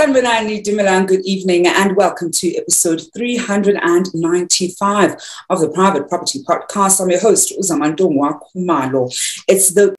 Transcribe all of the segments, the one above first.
Sanbonani Dumoulin, good evening and welcome to episode 395 of the Private Property Podcast. I'm your host, Uzamantungwa Kumalo. It's the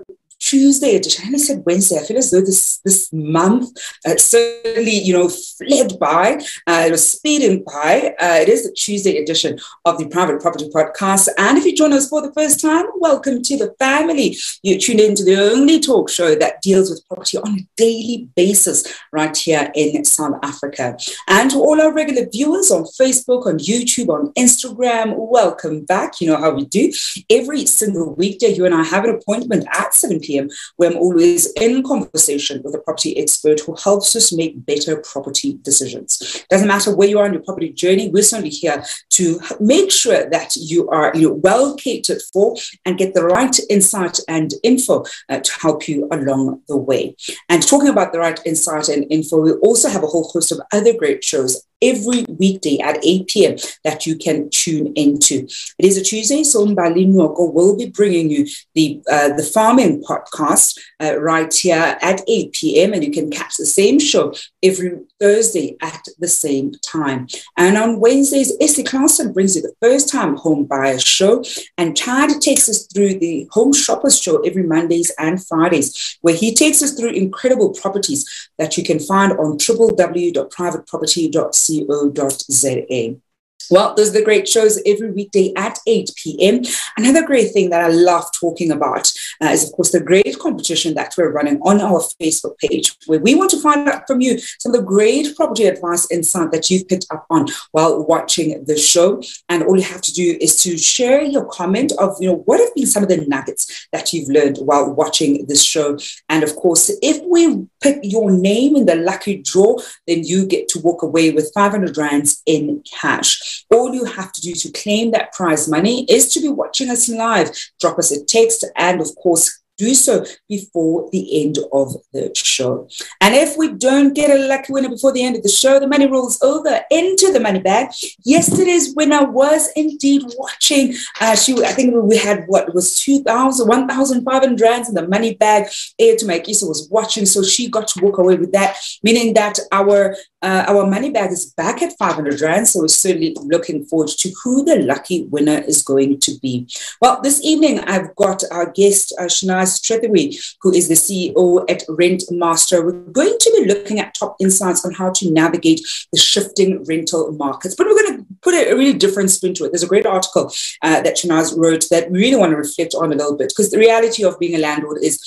Tuesday edition. I said Wednesday. I feel as though this this month uh, certainly, you know, fled by. Uh, it was speeding by. Uh, it is the Tuesday edition of the Private Property Podcast. And if you join us for the first time, welcome to the family. You tune into the only talk show that deals with property on a daily basis right here in South Africa. And to all our regular viewers on Facebook, on YouTube, on Instagram, welcome back. You know how we do. Every single weekday, you and I have an appointment at 7 p.m PM, where I'm always in conversation with a property expert who helps us make better property decisions. Doesn't matter where you are in your property journey, we're certainly here to make sure that you are you know, well catered for and get the right insight and info uh, to help you along the way. And talking about the right insight and info, we also have a whole host of other great shows every weekday at 8 p.m. that you can tune into. It is a Tuesday, so Mbali Nwoko will be bringing you the uh, the farming podcast uh, right here at 8 p.m. and you can catch the same show every Thursday at the same time. And on Wednesdays, Essie Clausen brings you the first time home buyer show, and Chad takes us through the home shoppers show every Mondays and Fridays, where he takes us through incredible properties that you can find on www.privateproperty.ca co.za. Well, those are the great shows every weekday at 8 p.m. Another great thing that I love talking about uh, is, of course, the great competition that we're running on our Facebook page, where we want to find out from you some of the great property advice insight that you've picked up on while watching the show. And all you have to do is to share your comment of, you know, what have been some of the nuggets that you've learned while watching this show. And of course, if we pick your name in the lucky draw, then you get to walk away with 500 rands in cash. All you have to do to claim that prize money is to be watching us live. Drop us a text and, of course, do so before the end of the show. And if we don't get a lucky winner before the end of the show, the money rolls over into the money bag. Yesterday's winner was indeed watching. Uh, she, I think we had what was 2,000, 1,500 rands in the money bag. Air to Maikisa was watching, so she got to walk away with that, meaning that our uh, our money bag is back at 500 Rand, so we're certainly looking forward to who the lucky winner is going to be. Well, this evening I've got our guest, uh, Trethewey, who is the CEO at Rentmaster. We're going to be looking at top insights on how to navigate the shifting rental markets, but we're going to put a, really different spin to it. There's a great article uh, that Shanaaz wrote that we really want to reflect on a little bit because the reality of being a landlord is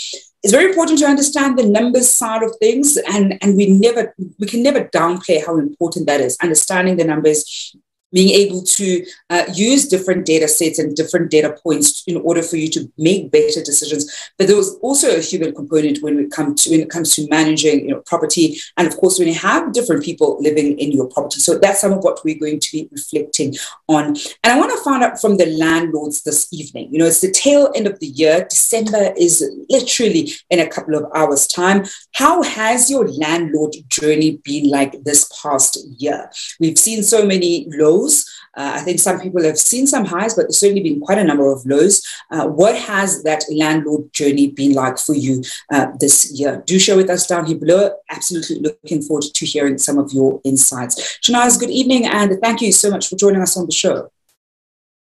it's very important to understand the numbers side of things and and we never we can never downplay how important that is understanding the numbers being able to uh, use different data sets and different data points in order for you to make better decisions. But there was also a human component when it comes to when it comes to managing you know, property, and of course when you have different people living in your property. So that's some of what we're going to be reflecting on. And I want to find out from the landlords this evening. You know, it's the tail end of the year. December is literally in a couple of hours' time. How has your landlord journey been like this past year? We've seen so many lows Uh, I think some people have seen some highs, but there's certainly been quite a number of lows. Uh, what has that landlord journey been like for you uh, this year? Do share with us down here below. Absolutely looking forward to hearing some of your insights. Shanaaz, good evening, and thank you so much for joining us on the show.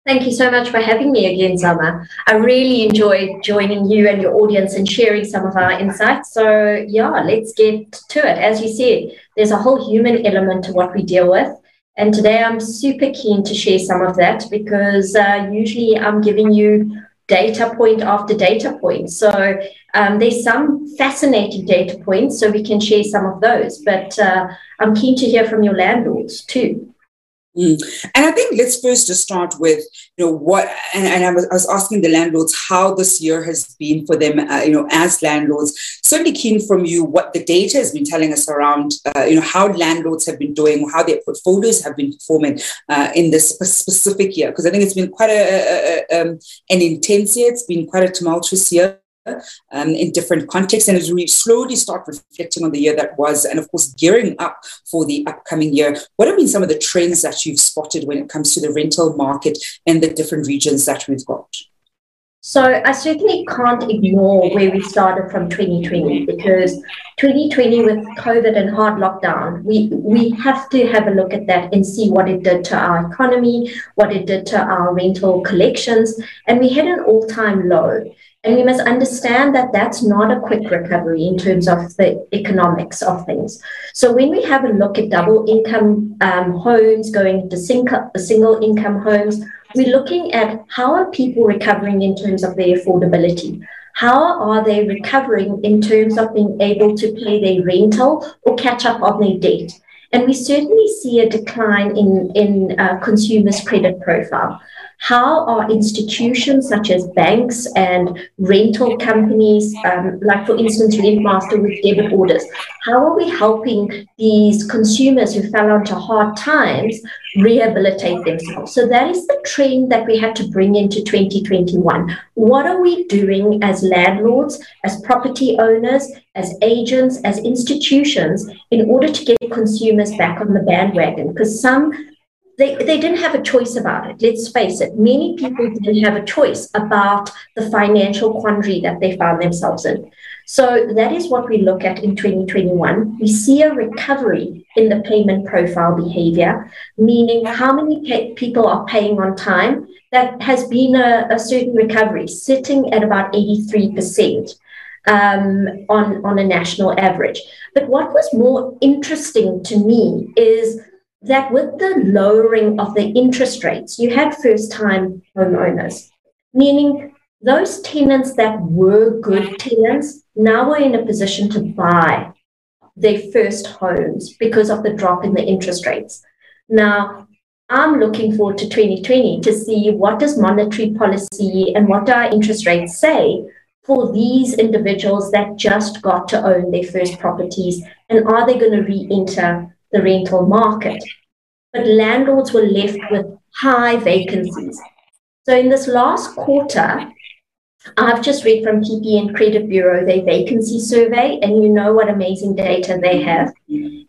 Thank you so much for having me again, Zama. I really enjoyed joining you and your audience and sharing some of our insights. So, yeah, let's get to it. As you said, there's a whole human element to what we deal with. And today I'm super keen to share some of that because uh, usually I'm giving you data point after data point. So um, there's some fascinating data points, so we can share some of those. But uh, I'm keen to hear from your landlords too. Mm. And I think let's first just start with, you know, what, and, and I, was, I, was, asking the landlords how this year has been for them, uh, you know, as landlords. Certainly keen from you what the data has been telling us around, uh, you know, how landlords have been doing, how their portfolios have been performing uh, in this specific year. Because I think it's been quite a, a, a um, an intense year. It's been quite a tumultuous year um, in different contexts. And as we slowly start reflecting on the year that was, and of course, gearing up for the upcoming year, what have been some of the trends that you've spotted when it comes to the rental market and the different regions that we've got? So I certainly can't ignore where we started from 2020 because 2020 with COVID and hard lockdown, we, we have to have a look at that and see what it did to our economy, what it did to our rental collections. And we had an all-time low. And we must understand that that's not a quick recovery in terms of the economics of things. So when we have a look at double income um, homes going to single, income homes, we're looking at how are people recovering in terms of their affordability? How are they recovering in terms of being able to pay their rental or catch up on their debt? And we certainly see a decline in, in uh, consumers' credit profile how are institutions such as banks and rental companies, um, like for instance, Rentmaster with debit orders, how are we helping these consumers who fell onto hard times rehabilitate themselves? So that is the trend that we had to bring into 2021. What are we doing as landlords, as property owners, as agents, as institutions in order to get consumers back on the bandwagon? Because some they, they didn't have a choice about it. Let's face it, many people didn't have a choice about the financial quandary that they found themselves in. So that is what we look at in 2021. We see a recovery in the payment profile behavior, meaning how many pay- people are paying on time. That has been a, a certain recovery, sitting at about 83%. Um, on, on a national average. But what was more interesting to me is that with the lowering of the interest rates, you had first time homeowners, meaning those tenants that were good tenants now were in a position to buy their first homes because of the drop in the interest rates. Now, I'm looking forward to 2020 to see what does monetary policy and what do our interest rates say for these individuals that just got to own their first properties and are they going to re-enter the rental market. But landlords were left with high vacancies. So in this last quarter, I've just read from TPN Credit Bureau their vacancy survey, and you know what amazing data they have.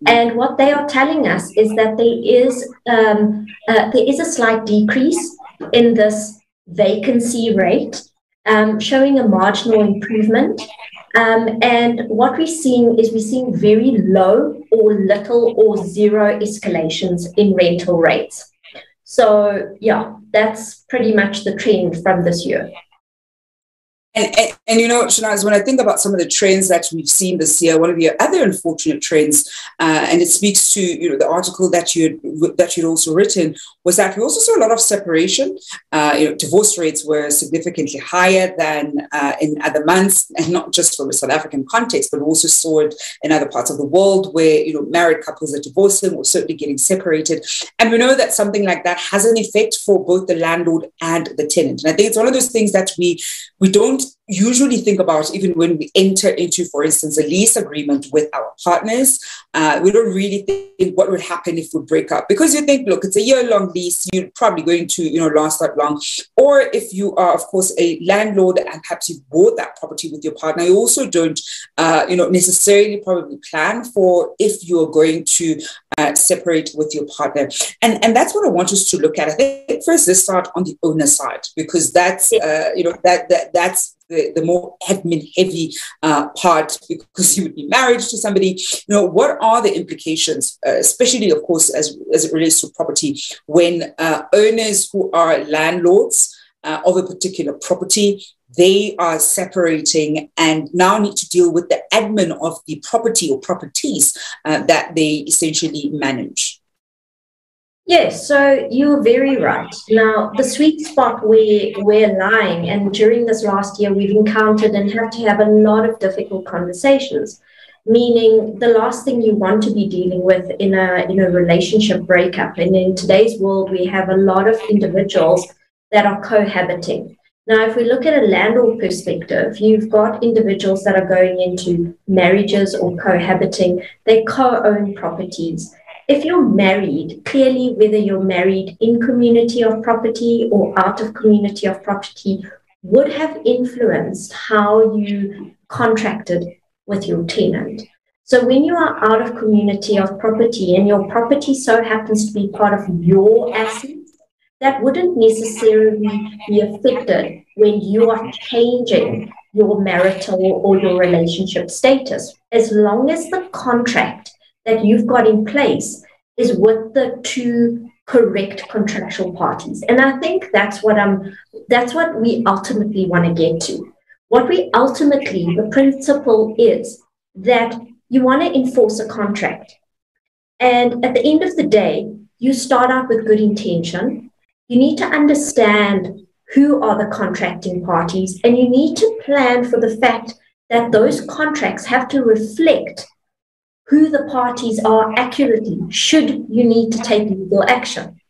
And what they are telling us is that there is um, uh, there is a slight decrease in this vacancy rate, um, showing a marginal improvement um, and what we're seeing is we're seeing very low or little or zero escalations in rental rates. So, yeah, that's pretty much the trend from this year. And, and, and, you know, Shanaaz, when I think about some of the trends that we've seen this year, one of the other unfortunate trends, uh, and it speaks to you know the article that you that you'd also written, was that we also saw a lot of separation. Uh, you know, divorce rates were significantly higher than uh, in other months, and not just from a South African context, but we also saw it in other parts of the world where you know married couples are divorcing or certainly getting separated. And we know that something like that has an effect for both the landlord and the tenant. And I think it's one of those things that we we don't don't usually think about even when we enter into, for instance, a lease agreement with our partners. Uh, we don't really think what would happen if we break up because you think, look, it's a year-long lease. You're probably going to, you know, last that long. Or if you are, of course, a landlord and perhaps you've bought that property with your partner, you also don't, uh, you know, necessarily probably plan for if you're going to uh, separate with your partner. And and that's what I want us to look at. I think first let's start on the owner side because that's uh, you know that that that's the, the more admin heavy uh, part because you would be married to somebody. You know, what are the implications, uh, especially, of course, as, as it relates to property, when uh, owners who are landlords uh, of a particular property they are separating and now need to deal with the admin of the property or properties uh, that they essentially manage. Yes, so you're very right. Now, the sweet spot where we're lying, and during this last year, we've encountered and have to have a lot of difficult conversations. Meaning, the last thing you want to be dealing with in a in a relationship breakup. And in today's world, we have a lot of individuals that are cohabiting. Now, if we look at a landlord perspective, you've got individuals that are going into marriages or cohabiting, they co own properties. If you're married, clearly, whether you're married in community of property or out of community of property, would have influenced how you contracted with your tenant. So when you are out of community of property and your property so happens to be part of your assets, that wouldn't necessarily be affected when you are changing your marital or your relationship status, as long as the contract that you've got in place is with the two correct contractual parties. And I think that's what I'm that's what we ultimately want to get to. What we ultimately, the principle is that you want to enforce a contract. And at the end of the day, you start out with good intention you need to understand who are the contracting parties, and you need to plan for the fact that those contracts have to reflect who the parties are accurately, should you need to take legal action.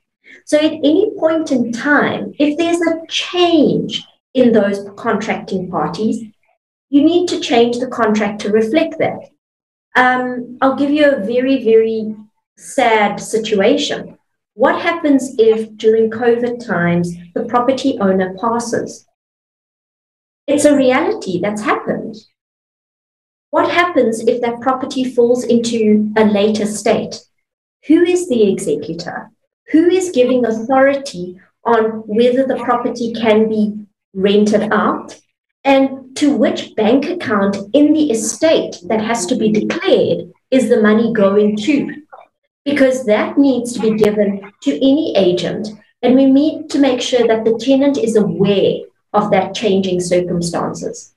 So, at any point in time, if there's a change in those contracting parties, you need to change the contract to reflect that. Um, I'll give you a very, very sad situation. What happens if during COVID times the property owner passes? It's a reality that's happened. What happens if that property falls into a later state? Who is the executor? Who is giving authority on whether the property can be rented out and to which bank account in the estate that has to be declared is the money going to? because that needs to be given to any agent. And we need to make sure that the tenant is aware of that changing circumstances.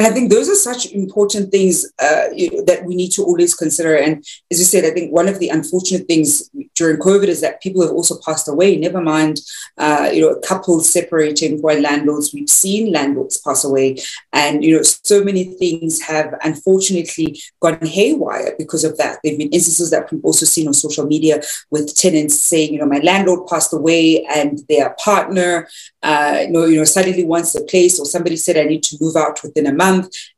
And I think those are such important things uh, that we need to always consider. And as you said, I think one of the unfortunate things during COVID is that people have also passed away. Never mind, uh, you know, couples separating are landlords. We've seen landlords pass away, and you know, so many things have unfortunately gone haywire because of that. There've been instances that we've also seen on social media with tenants saying, you know, my landlord passed away, and their partner, uh, you know, you know, suddenly wants a place, or somebody said I need to move out within a month,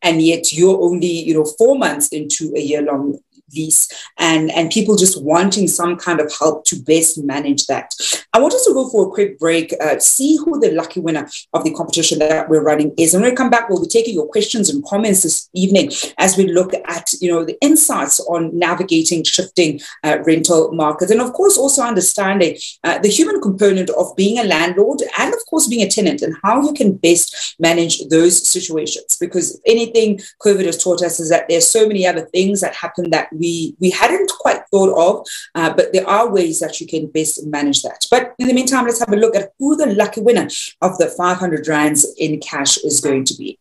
and yet you're only, you know, four months into a year long lease and, and people just wanting some kind of help to best manage that. I want us to go for a quick break, uh, see who the lucky winner of the competition that we're running is. And when we come back, we'll be taking your questions and comments this evening as we look at, you know, the insights on navigating shifting uh, rental markets. And of course, also understanding uh, the human component of being a landlord and of course being a tenant and how you can best manage those situations. Because anything COVID has taught us is that there's so many other things that happen that we we we hadn't quite thought of, uh, but there are ways that you can best manage that. But in the meantime, let's have a look at who the lucky winner of the 500 rands in cash is going to be.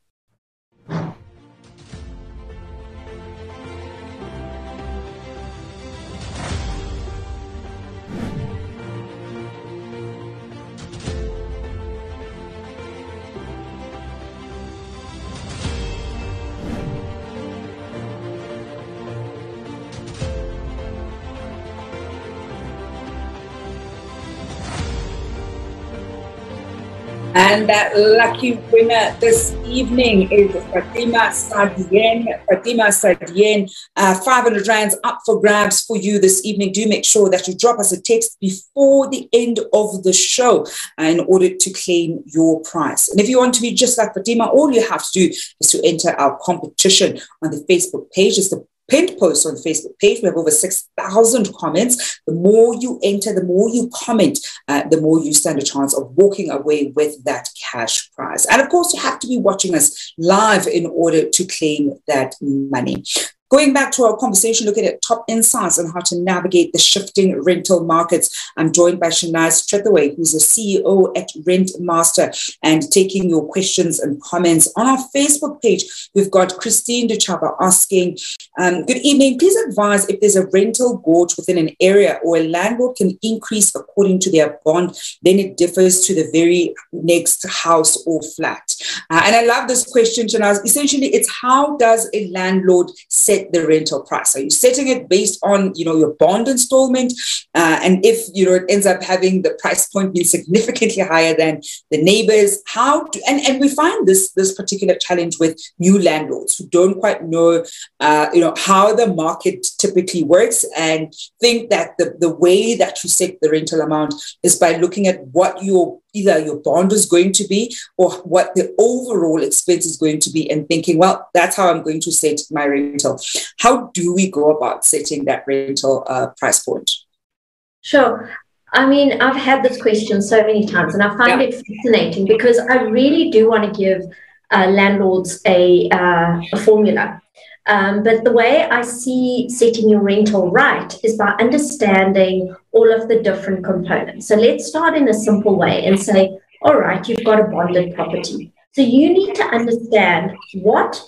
And that lucky winner this evening is Fatima Sadien. Fatima Sadien, uh, 500 rands up for grabs for you this evening. Do make sure that you drop us a text before the end of the show uh, in order to claim your prize. And if you want to be just like Fatima, all you have to do is to enter our competition on the Facebook page. It's the pinned post on the Facebook page. We have over 6,000 comments. The more you enter, the more you comment, uh, the more you stand a chance of walking away with that cash prize. And of course, you have to be watching us live in order to claim that money. Going back to our conversation, looking at top insights on how to navigate the shifting rental markets, I'm joined by Shanaaz Trethewey, who's the CEO at Rentmaster, and taking your questions and comments on our Facebook page. We've got Christine Duchapa asking, um, Good evening. Please advise if there's a rental gorge within an area or a landlord can increase according to their bond, then it differs to the very next house or flat. Uh, and I love this question, Shanaz. Essentially, it's how does a landlord set set the rental price? Are you setting it based on, you know, your bond installment? Uh, and if, you know, it ends up having the price point being significantly higher than the neighbors, how do, and, and we find this, this particular challenge with new landlords who don't quite know, uh, you know, how the market typically works and think that the, the way that you set the rental amount is by looking at what your either your bond is going to be or what the overall expense is going to be and thinking, well, that's how I'm going to set my rental. How do we go about setting that rental uh, price point? Sure. I mean, I've had this question so many times and I find yeah. it fascinating because I really do want to give uh, landlords a, uh, a formula. Um, but the way I see setting your rental right is by understanding all of the different components. So let's start in a simple way and say, all right, you've got a bonded property. So you need to understand what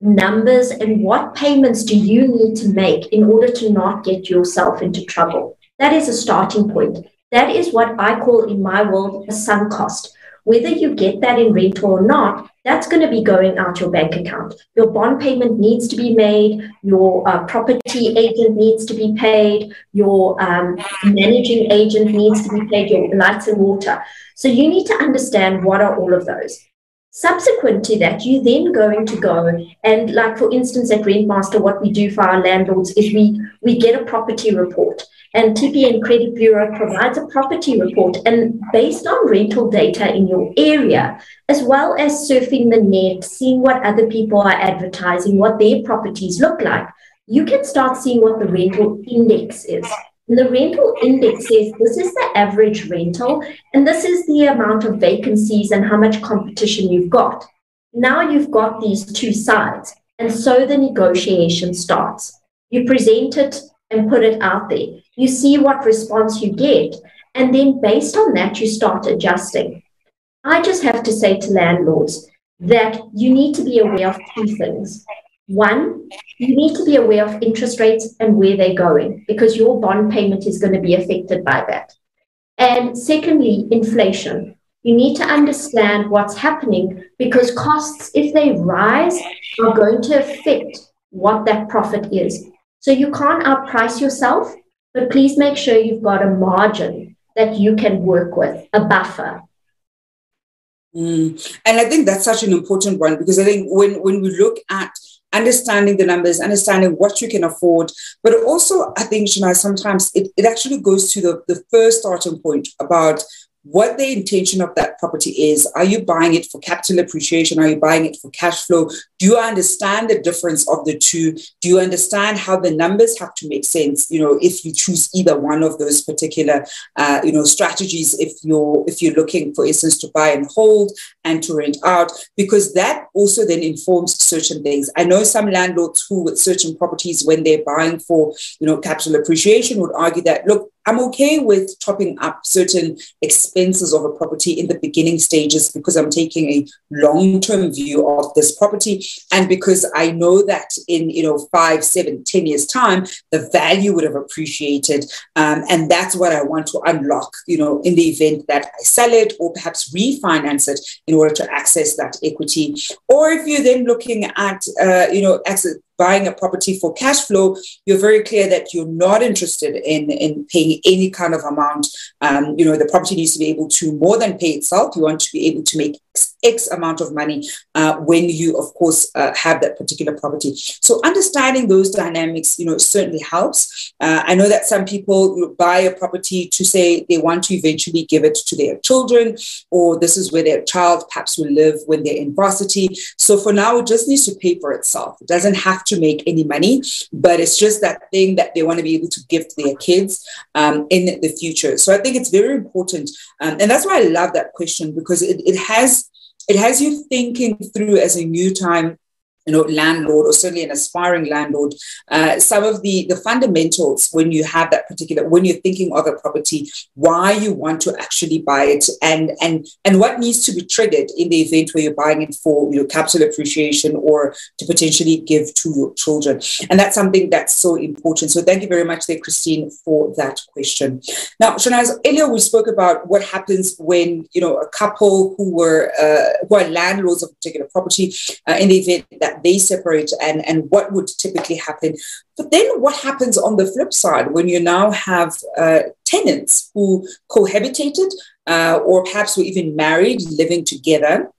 numbers and what payments do you need to make in order to not get yourself into trouble. That is a starting point. That is what I call in my world a sunk cost. Whether you get that in rental or not, that's going to be going out your bank account. Your bond payment needs to be made. Your uh, property agent needs to be paid. Your um, managing agent needs to be paid. Your lights and water. So you need to understand what are all of those. Subsequent to that, you're then going to go and, like for instance, at Rentmaster, what we do for our landlords is we we get a property report and TPN Credit Bureau provides a property report. And based on rental data in your area, as well as surfing the net, seeing what other people are advertising, what their properties look like, you can start seeing what the rental index is. The rental index says this is the average rental, and this is the amount of vacancies and how much competition you've got. Now you've got these two sides, and so the negotiation starts. You present it and put it out there. You see what response you get. And then based on that, you start adjusting. I just have to say to landlords that you need to be aware of two things. One, you need to be aware of interest rates and where they're going because your bond payment is going to be affected by that. And secondly, inflation. You need to understand what's happening because costs, if they rise, are going to affect what that profit is. So you can't outprice yourself, but please make sure you've got a margin that you can work with, a buffer. Mm. And I think that's such an important one because I think when, when we look at understanding the numbers, understanding what you can afford, but also I think, Shana, sometimes it, it actually goes to the, the first starting point about what the intention of that property is. Are you buying it for capital appreciation? Are you buying it for cash flow? Do you understand the difference of the two? Do you understand how the numbers have to make sense? You know, if you choose either one of those particular, uh, you know, strategies, if you're if you're looking, for instance, to buy and hold and to rent out, because that also then informs certain things. I know some landlords who, with certain properties, when they're buying for, you know, capital appreciation, would argue that look, I'm okay with topping up certain expenses of a property in the beginning stages because I'm taking a long-term view of this property and because I know that in you know five, seven, ten years time, the value would have appreciated, um, and that's what I want to unlock. You know, in the event that I sell it or perhaps refinance it in order to access that equity, or if you're then looking at uh, you know access buying a property for cash flow, you're very clear that you're not interested in, in paying any kind of amount. Um, you know, the property needs to be able to more than pay itself. You want to be able to make X amount of money uh, when you, of course, uh, have that particular property. So understanding those dynamics, you know, certainly helps. Uh, I know that some people buy a property to say they want to eventually give it to their children, or this is where their child perhaps will live when they're in varsity. So for now, it just needs to pay for itself. It doesn't have to make any money, but it's just that thing that they want to be able to give to their kids um, in the future. So I think it's very important. Um, and that's why I love that question because it, it has it has you thinking through as a new time you know, landlord or certainly an aspiring landlord, uh, some of the, the fundamentals when you have that particular, when you're thinking of a property, why you want to actually buy it and, and, and what needs to be triggered in the event where you're buying it for, you know, capital appreciation or to potentially give to your children. And that's something that's so important. So thank you very much there, Christine, for that question. Now, Shanaaz, earlier we spoke about what happens when, you know, a couple who were, uh, who are landlords of a particular property uh, in the event that they separate and, and what would typically happen. But then what happens on the flip side when you now have uh, tenants who cohabitated uh, or perhaps were even married, living together,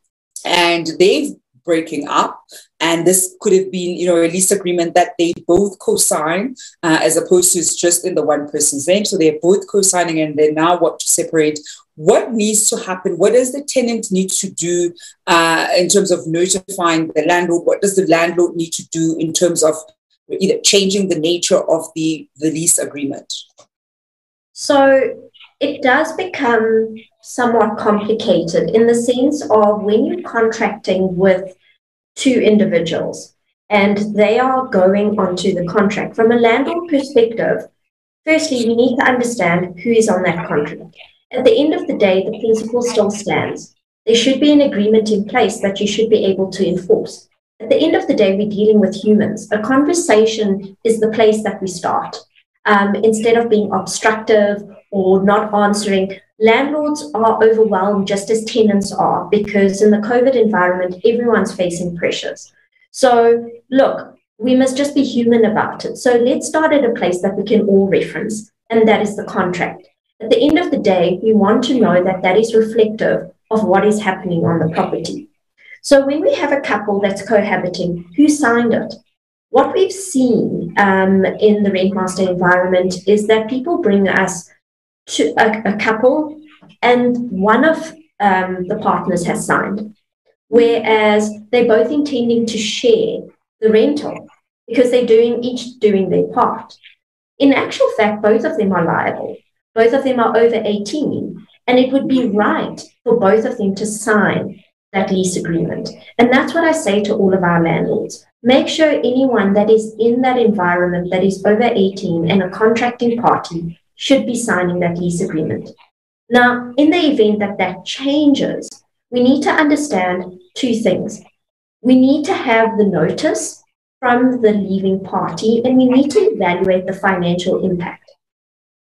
and they've breaking up. And this could have been, you know, a lease agreement that they both co-sign uh, as opposed to just in the one person's name. So they're both co-signing and they're now want to separate what needs to happen? What does the tenant need to do uh, in terms of notifying the landlord? What does the landlord need to do in terms of either changing the nature of the, the lease agreement? So it does become somewhat complicated in the sense of when you're contracting with two individuals and they are going onto the contract. From a landlord perspective, firstly, you need to understand who is on that contract. At the end of the day, the principle still stands. There should be an agreement in place that you should be able to enforce. At the end of the day, we're dealing with humans. A conversation is the place that we start. Um, instead of being obstructive or not answering, landlords are overwhelmed just as tenants are because in the COVID environment, everyone's facing pressures. So, look, we must just be human about it. So, let's start at a place that we can all reference, and that is the contract. At the end of the day, we want to know that that is reflective of what is happening on the property. So when we have a couple that's cohabiting, who signed it? What we've seen um, in the Rentmaster environment is that people bring us to a, a couple and one of um, the partners has signed, whereas they're both intending to share the rental because they're doing each doing their part. In actual fact, both of them are liable both of them are over 18, and it would be right for both of them to sign that lease agreement. And that's what I say to all of our landlords. Make sure anyone that is in that environment that is over 18 and a contracting party should be signing that lease agreement. Now, in the event that that changes, we need to understand two things. We need to have the notice from the leaving party and we need to evaluate the financial impact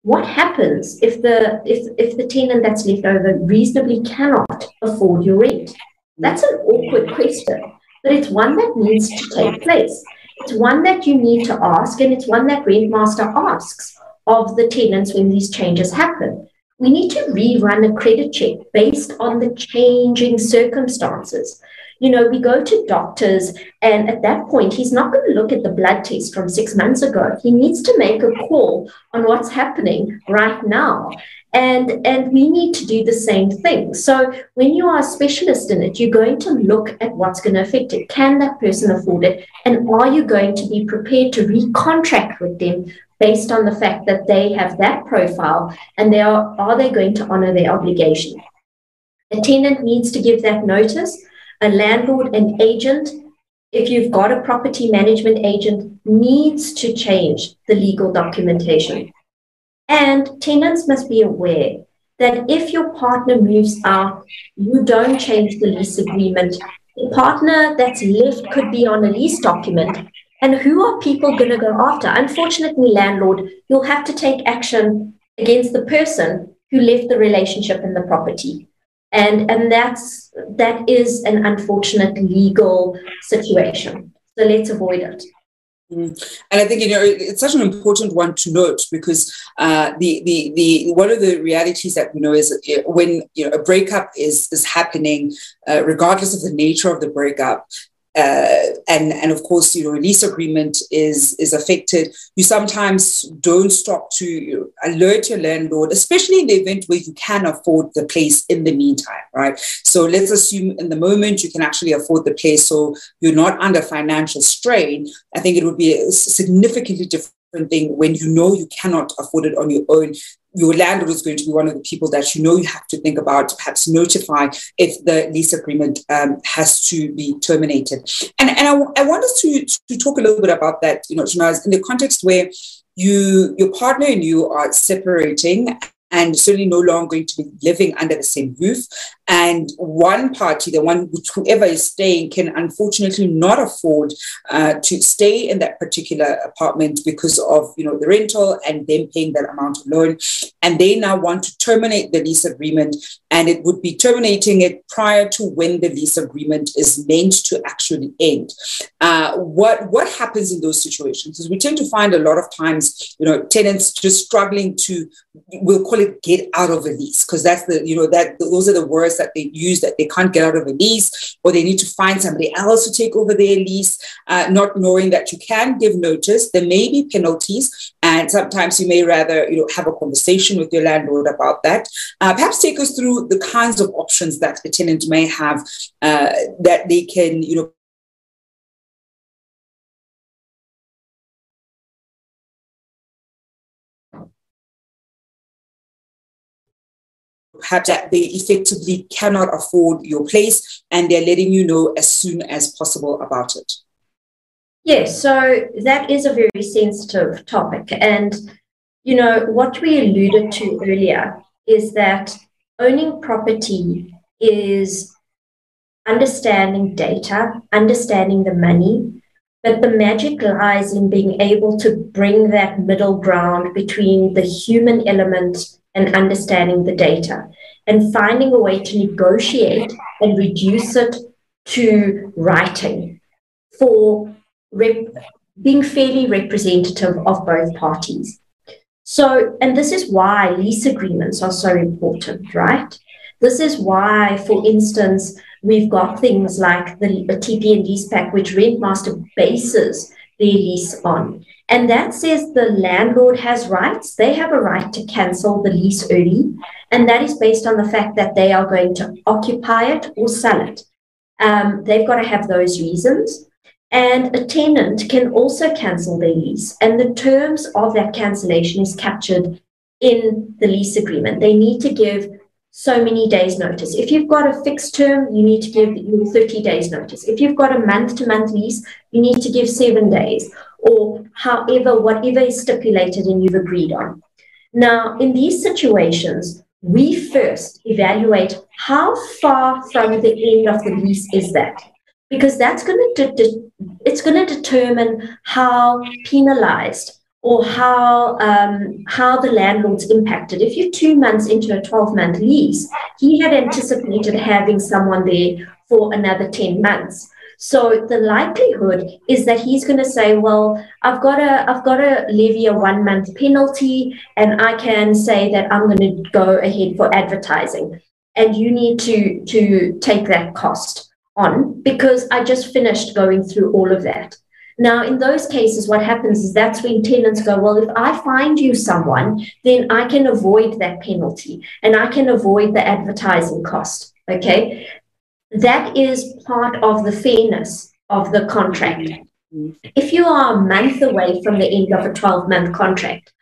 what happens if the if if the tenant that's left over reasonably cannot afford your rent? That's an awkward question, but it's one that needs to take place. It's one that you need to ask, and it's one that Rentmaster asks of the tenants when these changes happen. We need to rerun a credit check based on the changing circumstances you know, we go to doctors, and at that point, he's not going to look at the blood test from six months ago. He needs to make a call on what's happening right now. And, and we need to do the same thing. So when you are a specialist in it, you're going to look at what's going to affect it. Can that person afford it? And are you going to be prepared to recontract with them based on the fact that they have that profile and they are, are they going to honor their obligation? The tenant needs to give that notice a landlord and agent, if you've got a property management agent, needs to change the legal documentation. And tenants must be aware that if your partner moves out, you don't change the lease agreement. The partner that's left could be on a lease document. And who are people going to go after? Unfortunately, landlord, you'll have to take action against the person who left the relationship in the property and and that's that is an unfortunate legal situation so let's avoid it Mm. And I think you know it's such an important one to note because uh, the the the one of the realities that we know is uh, when you know a breakup is is happening, uh, regardless of the nature of the breakup, uh, and and of course you know lease agreement is is affected. You sometimes don't stop to alert your landlord especially in the event where you can afford the place in the meantime right? So let's assume in the moment you can actually afford the place so you're not under financial strain. I think it would be a significantly different thing when you know you cannot afford it on your own your landlord is going to be one of the people that you know you have to think about, perhaps notify if the lease agreement um, has to be terminated. And, and I, I want us to, to talk a little bit about that, you know, Shanaaz, in the context where you your partner and you are separating and certainly no longer going to be living under the same roof. And one party, the one whoever is staying, can unfortunately not afford uh, to stay in that particular apartment because of you know the rental and them paying that amount of loan. And they now want to terminate the lease agreement, and it would be terminating it prior to when the lease agreement is meant to actually end. Uh, what what happens in those situations? Because we tend to find a lot of times, you know, tenants just struggling to we'll call it get out of a lease because that's the you know that those are the words that they use that they can't get out of a lease or they need to find somebody else to take over their lease uh, not knowing that you can give notice there may be penalties and sometimes you may rather you know have a conversation with your landlord about that. Uh, perhaps take us through the kinds of options that a tenant may have uh, that they can you know that they effectively cannot afford your place and they're letting you know as soon as possible about it. Yes, so that is a very sensitive topic. And, you know, what we alluded to earlier is that owning property is understanding data, understanding the money, but the magic lies in being able to bring that middle ground between the human element and understanding the data and finding a way to negotiate and reduce it to writing for rep- being fairly representative of both parties. So, and this is why lease agreements are so important, right? This is why, for instance, we've got things like the, TPN lease pack, which Rentmaster bases their lease on. And that says the landlord has rights. They have a right to cancel the lease early. And that is based on the fact that they are going to occupy it or sell it. Um, they've got to have those reasons. And a tenant can also cancel their lease. And the terms of that cancellation is captured in the lease agreement. They need to give so many days notice. If you've got a fixed term, you need to give your 30 days notice. If you've got a month to month lease, you need to give seven days or however, whatever is stipulated and you've agreed on. Now, in these situations, we first evaluate how far from the end of the lease is that because that's going to de- it's going to determine how penalized or how um, how the landlord's impacted. If you're two months into a 12 month lease, he had anticipated having someone there for another 10 months. So the likelihood is that he's going to say, "Well, I've got a I've got to levy a one month penalty, and I can say that I'm going to go ahead for advertising, and you need to to take that cost on because I just finished going through all of that." Now, in those cases, what happens is that's when tenants go, Well, if I find you someone, then I can avoid that penalty and I can avoid the advertising cost. Okay. That is part of the fairness of the contract. If you are a month away from the end of a 12 month contract,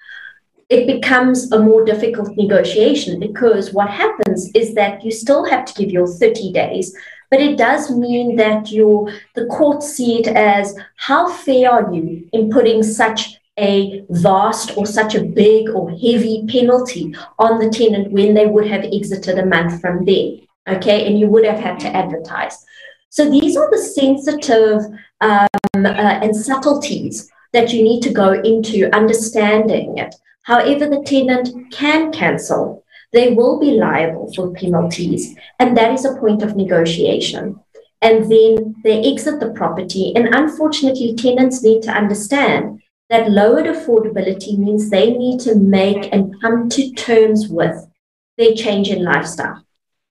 it becomes a more difficult negotiation because what happens is that you still have to give your 30 days but it does mean that you the courts see it as how fair are you in putting such a vast or such a big or heavy penalty on the tenant when they would have exited a month from there okay and you would have had to advertise so these are the sensitive um, uh, and subtleties that you need to go into understanding it however the tenant can cancel they will be liable for penalties, and that is a point of negotiation. and then they exit the property. And unfortunately, tenants need to understand that lowered affordability means they need to make and come to terms with their change in lifestyle.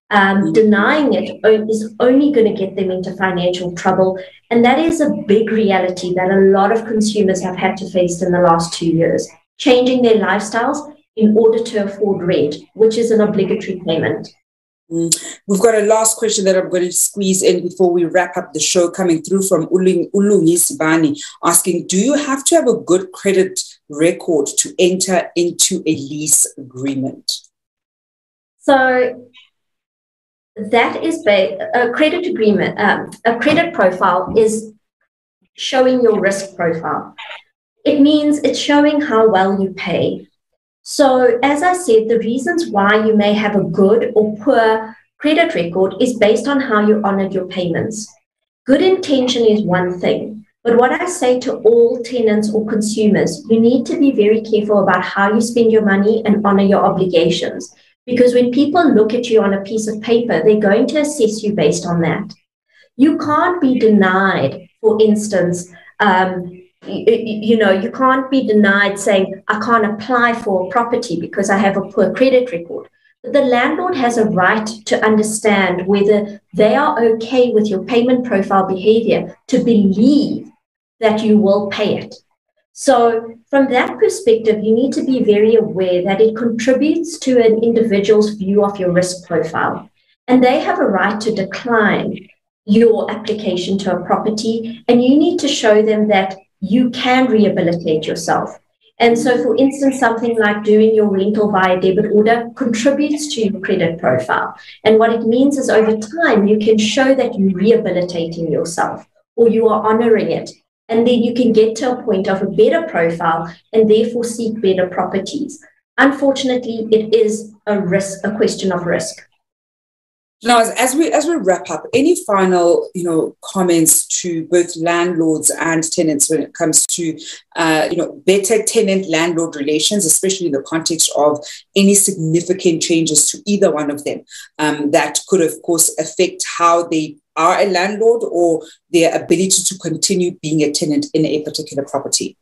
Um, mm-hmm. denying it is only going to get them into financial trouble. And that is a big reality that a lot of consumers have had to face in the last two years, changing their lifestyles in order to afford rent, which is an obligatory payment. Mm. We've got a last question that I'm going to squeeze in before we wrap up the show coming through from Ulung, Ulungi Sibani asking, do you have to have a good credit record to enter into a lease agreement? So that is a credit agreement, um, a credit profile is showing your risk profile. It means it's showing how well you pay. So, as I said, the reasons why you may have a good or poor credit record is based on how you honored your payments. Good intention is one thing, but what I say to all tenants or consumers, you need to be very careful about how you spend your money and honor your obligations. Because when people look at you on a piece of paper, they're going to assess you based on that. You can't be denied, for instance, um, you, you, know, you can't be denied saying, I can't apply for a property because I have a poor credit record. But the landlord has a right to understand whether they are okay with your payment profile behavior to believe that you will pay it. So, from that perspective, you need to be very aware that it contributes to an individual's view of your risk profile. And they have a right to decline your application to a property. And you need to show them that you can rehabilitate yourself. And so, for instance, something like doing your rental via debit order contributes to your credit profile. And what it means is over time, you can show that you're rehabilitating yourself or you are honoring it and then you can get to a point of a better profile and therefore seek better properties. Unfortunately, it is a risk, a question of risk. Now, as, as, we as we wrap up, any final you know comments to both landlords and tenants when it comes to uh, you know better tenant landlord relations, especially in the context of any significant changes to either one of them um, that could, of course, affect how they are a landlord or their ability to continue being a tenant in a particular property?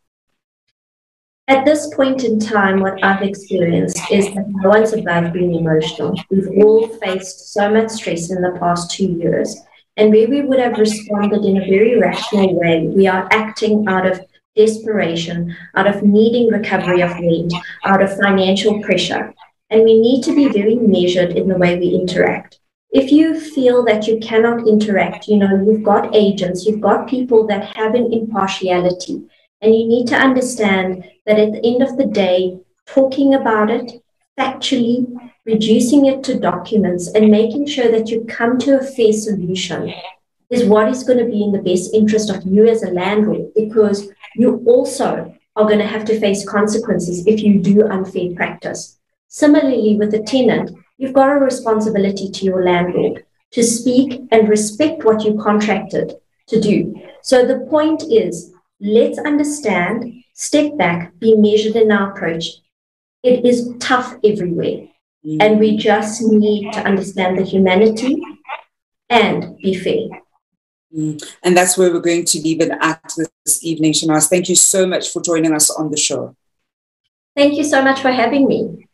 At this point in time, what I've experienced is that no one's above being emotional. We've all faced so much stress in the past two years. And where we would have responded in a very rational way, we are acting out of desperation, out of needing recovery of rent, out of financial pressure. And we need to be very measured in the way we interact if you feel that you cannot interact, you know, you've got agents, you've got people that have an impartiality, and you need to understand that at the end of the day, talking about it factually, reducing it to documents, and making sure that you come to a fair solution is what is going to be in the best interest of you as a landlord, because you also are going to have to face consequences if you do unfair practice. Similarly, with a tenant, You've got a responsibility to your landlord to speak and respect what you contracted to do. So the point is, let's understand, step back, be measured in our approach. It is tough everywhere. And we just need to understand the humanity and be fair. Mm. And that's where we're going to leave it at this evening, Shanaaz. Thank you so much for joining us on the show. Thank you so much for having me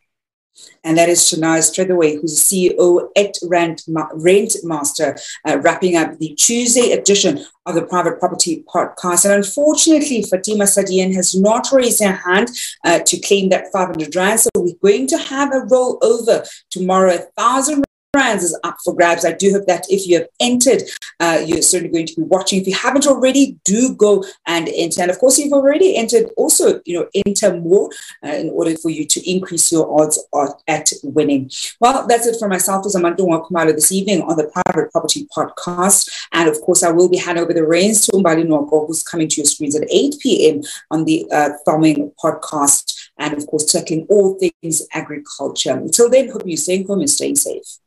and that is Shanaaz Trethewey, who's the CEO at Rent, Rentmaster, uh, wrapping up the Tuesday edition of the Private Property Podcast. And unfortunately, Fatima Sadian has not raised her hand uh, to claim that 500 rand. So we're going to have a rollover tomorrow, a thousand brands is up for grabs. I do hope that if you have entered, uh, you're certainly going to be watching. If you haven't already, do go and enter. And of course, if you've already entered, also you know enter more uh, in order for you to increase your odds at winning. Well, that's it for myself as Zamantungwa Kumalo this evening on the Private Property Podcast. And of course, I will be handing over the reins to Umbali Noko, who's coming to your screens at 8 p.m. on the uh, Thumbing Podcast. And of course, tackling all things agriculture. Until then, hope you're staying home and staying safe.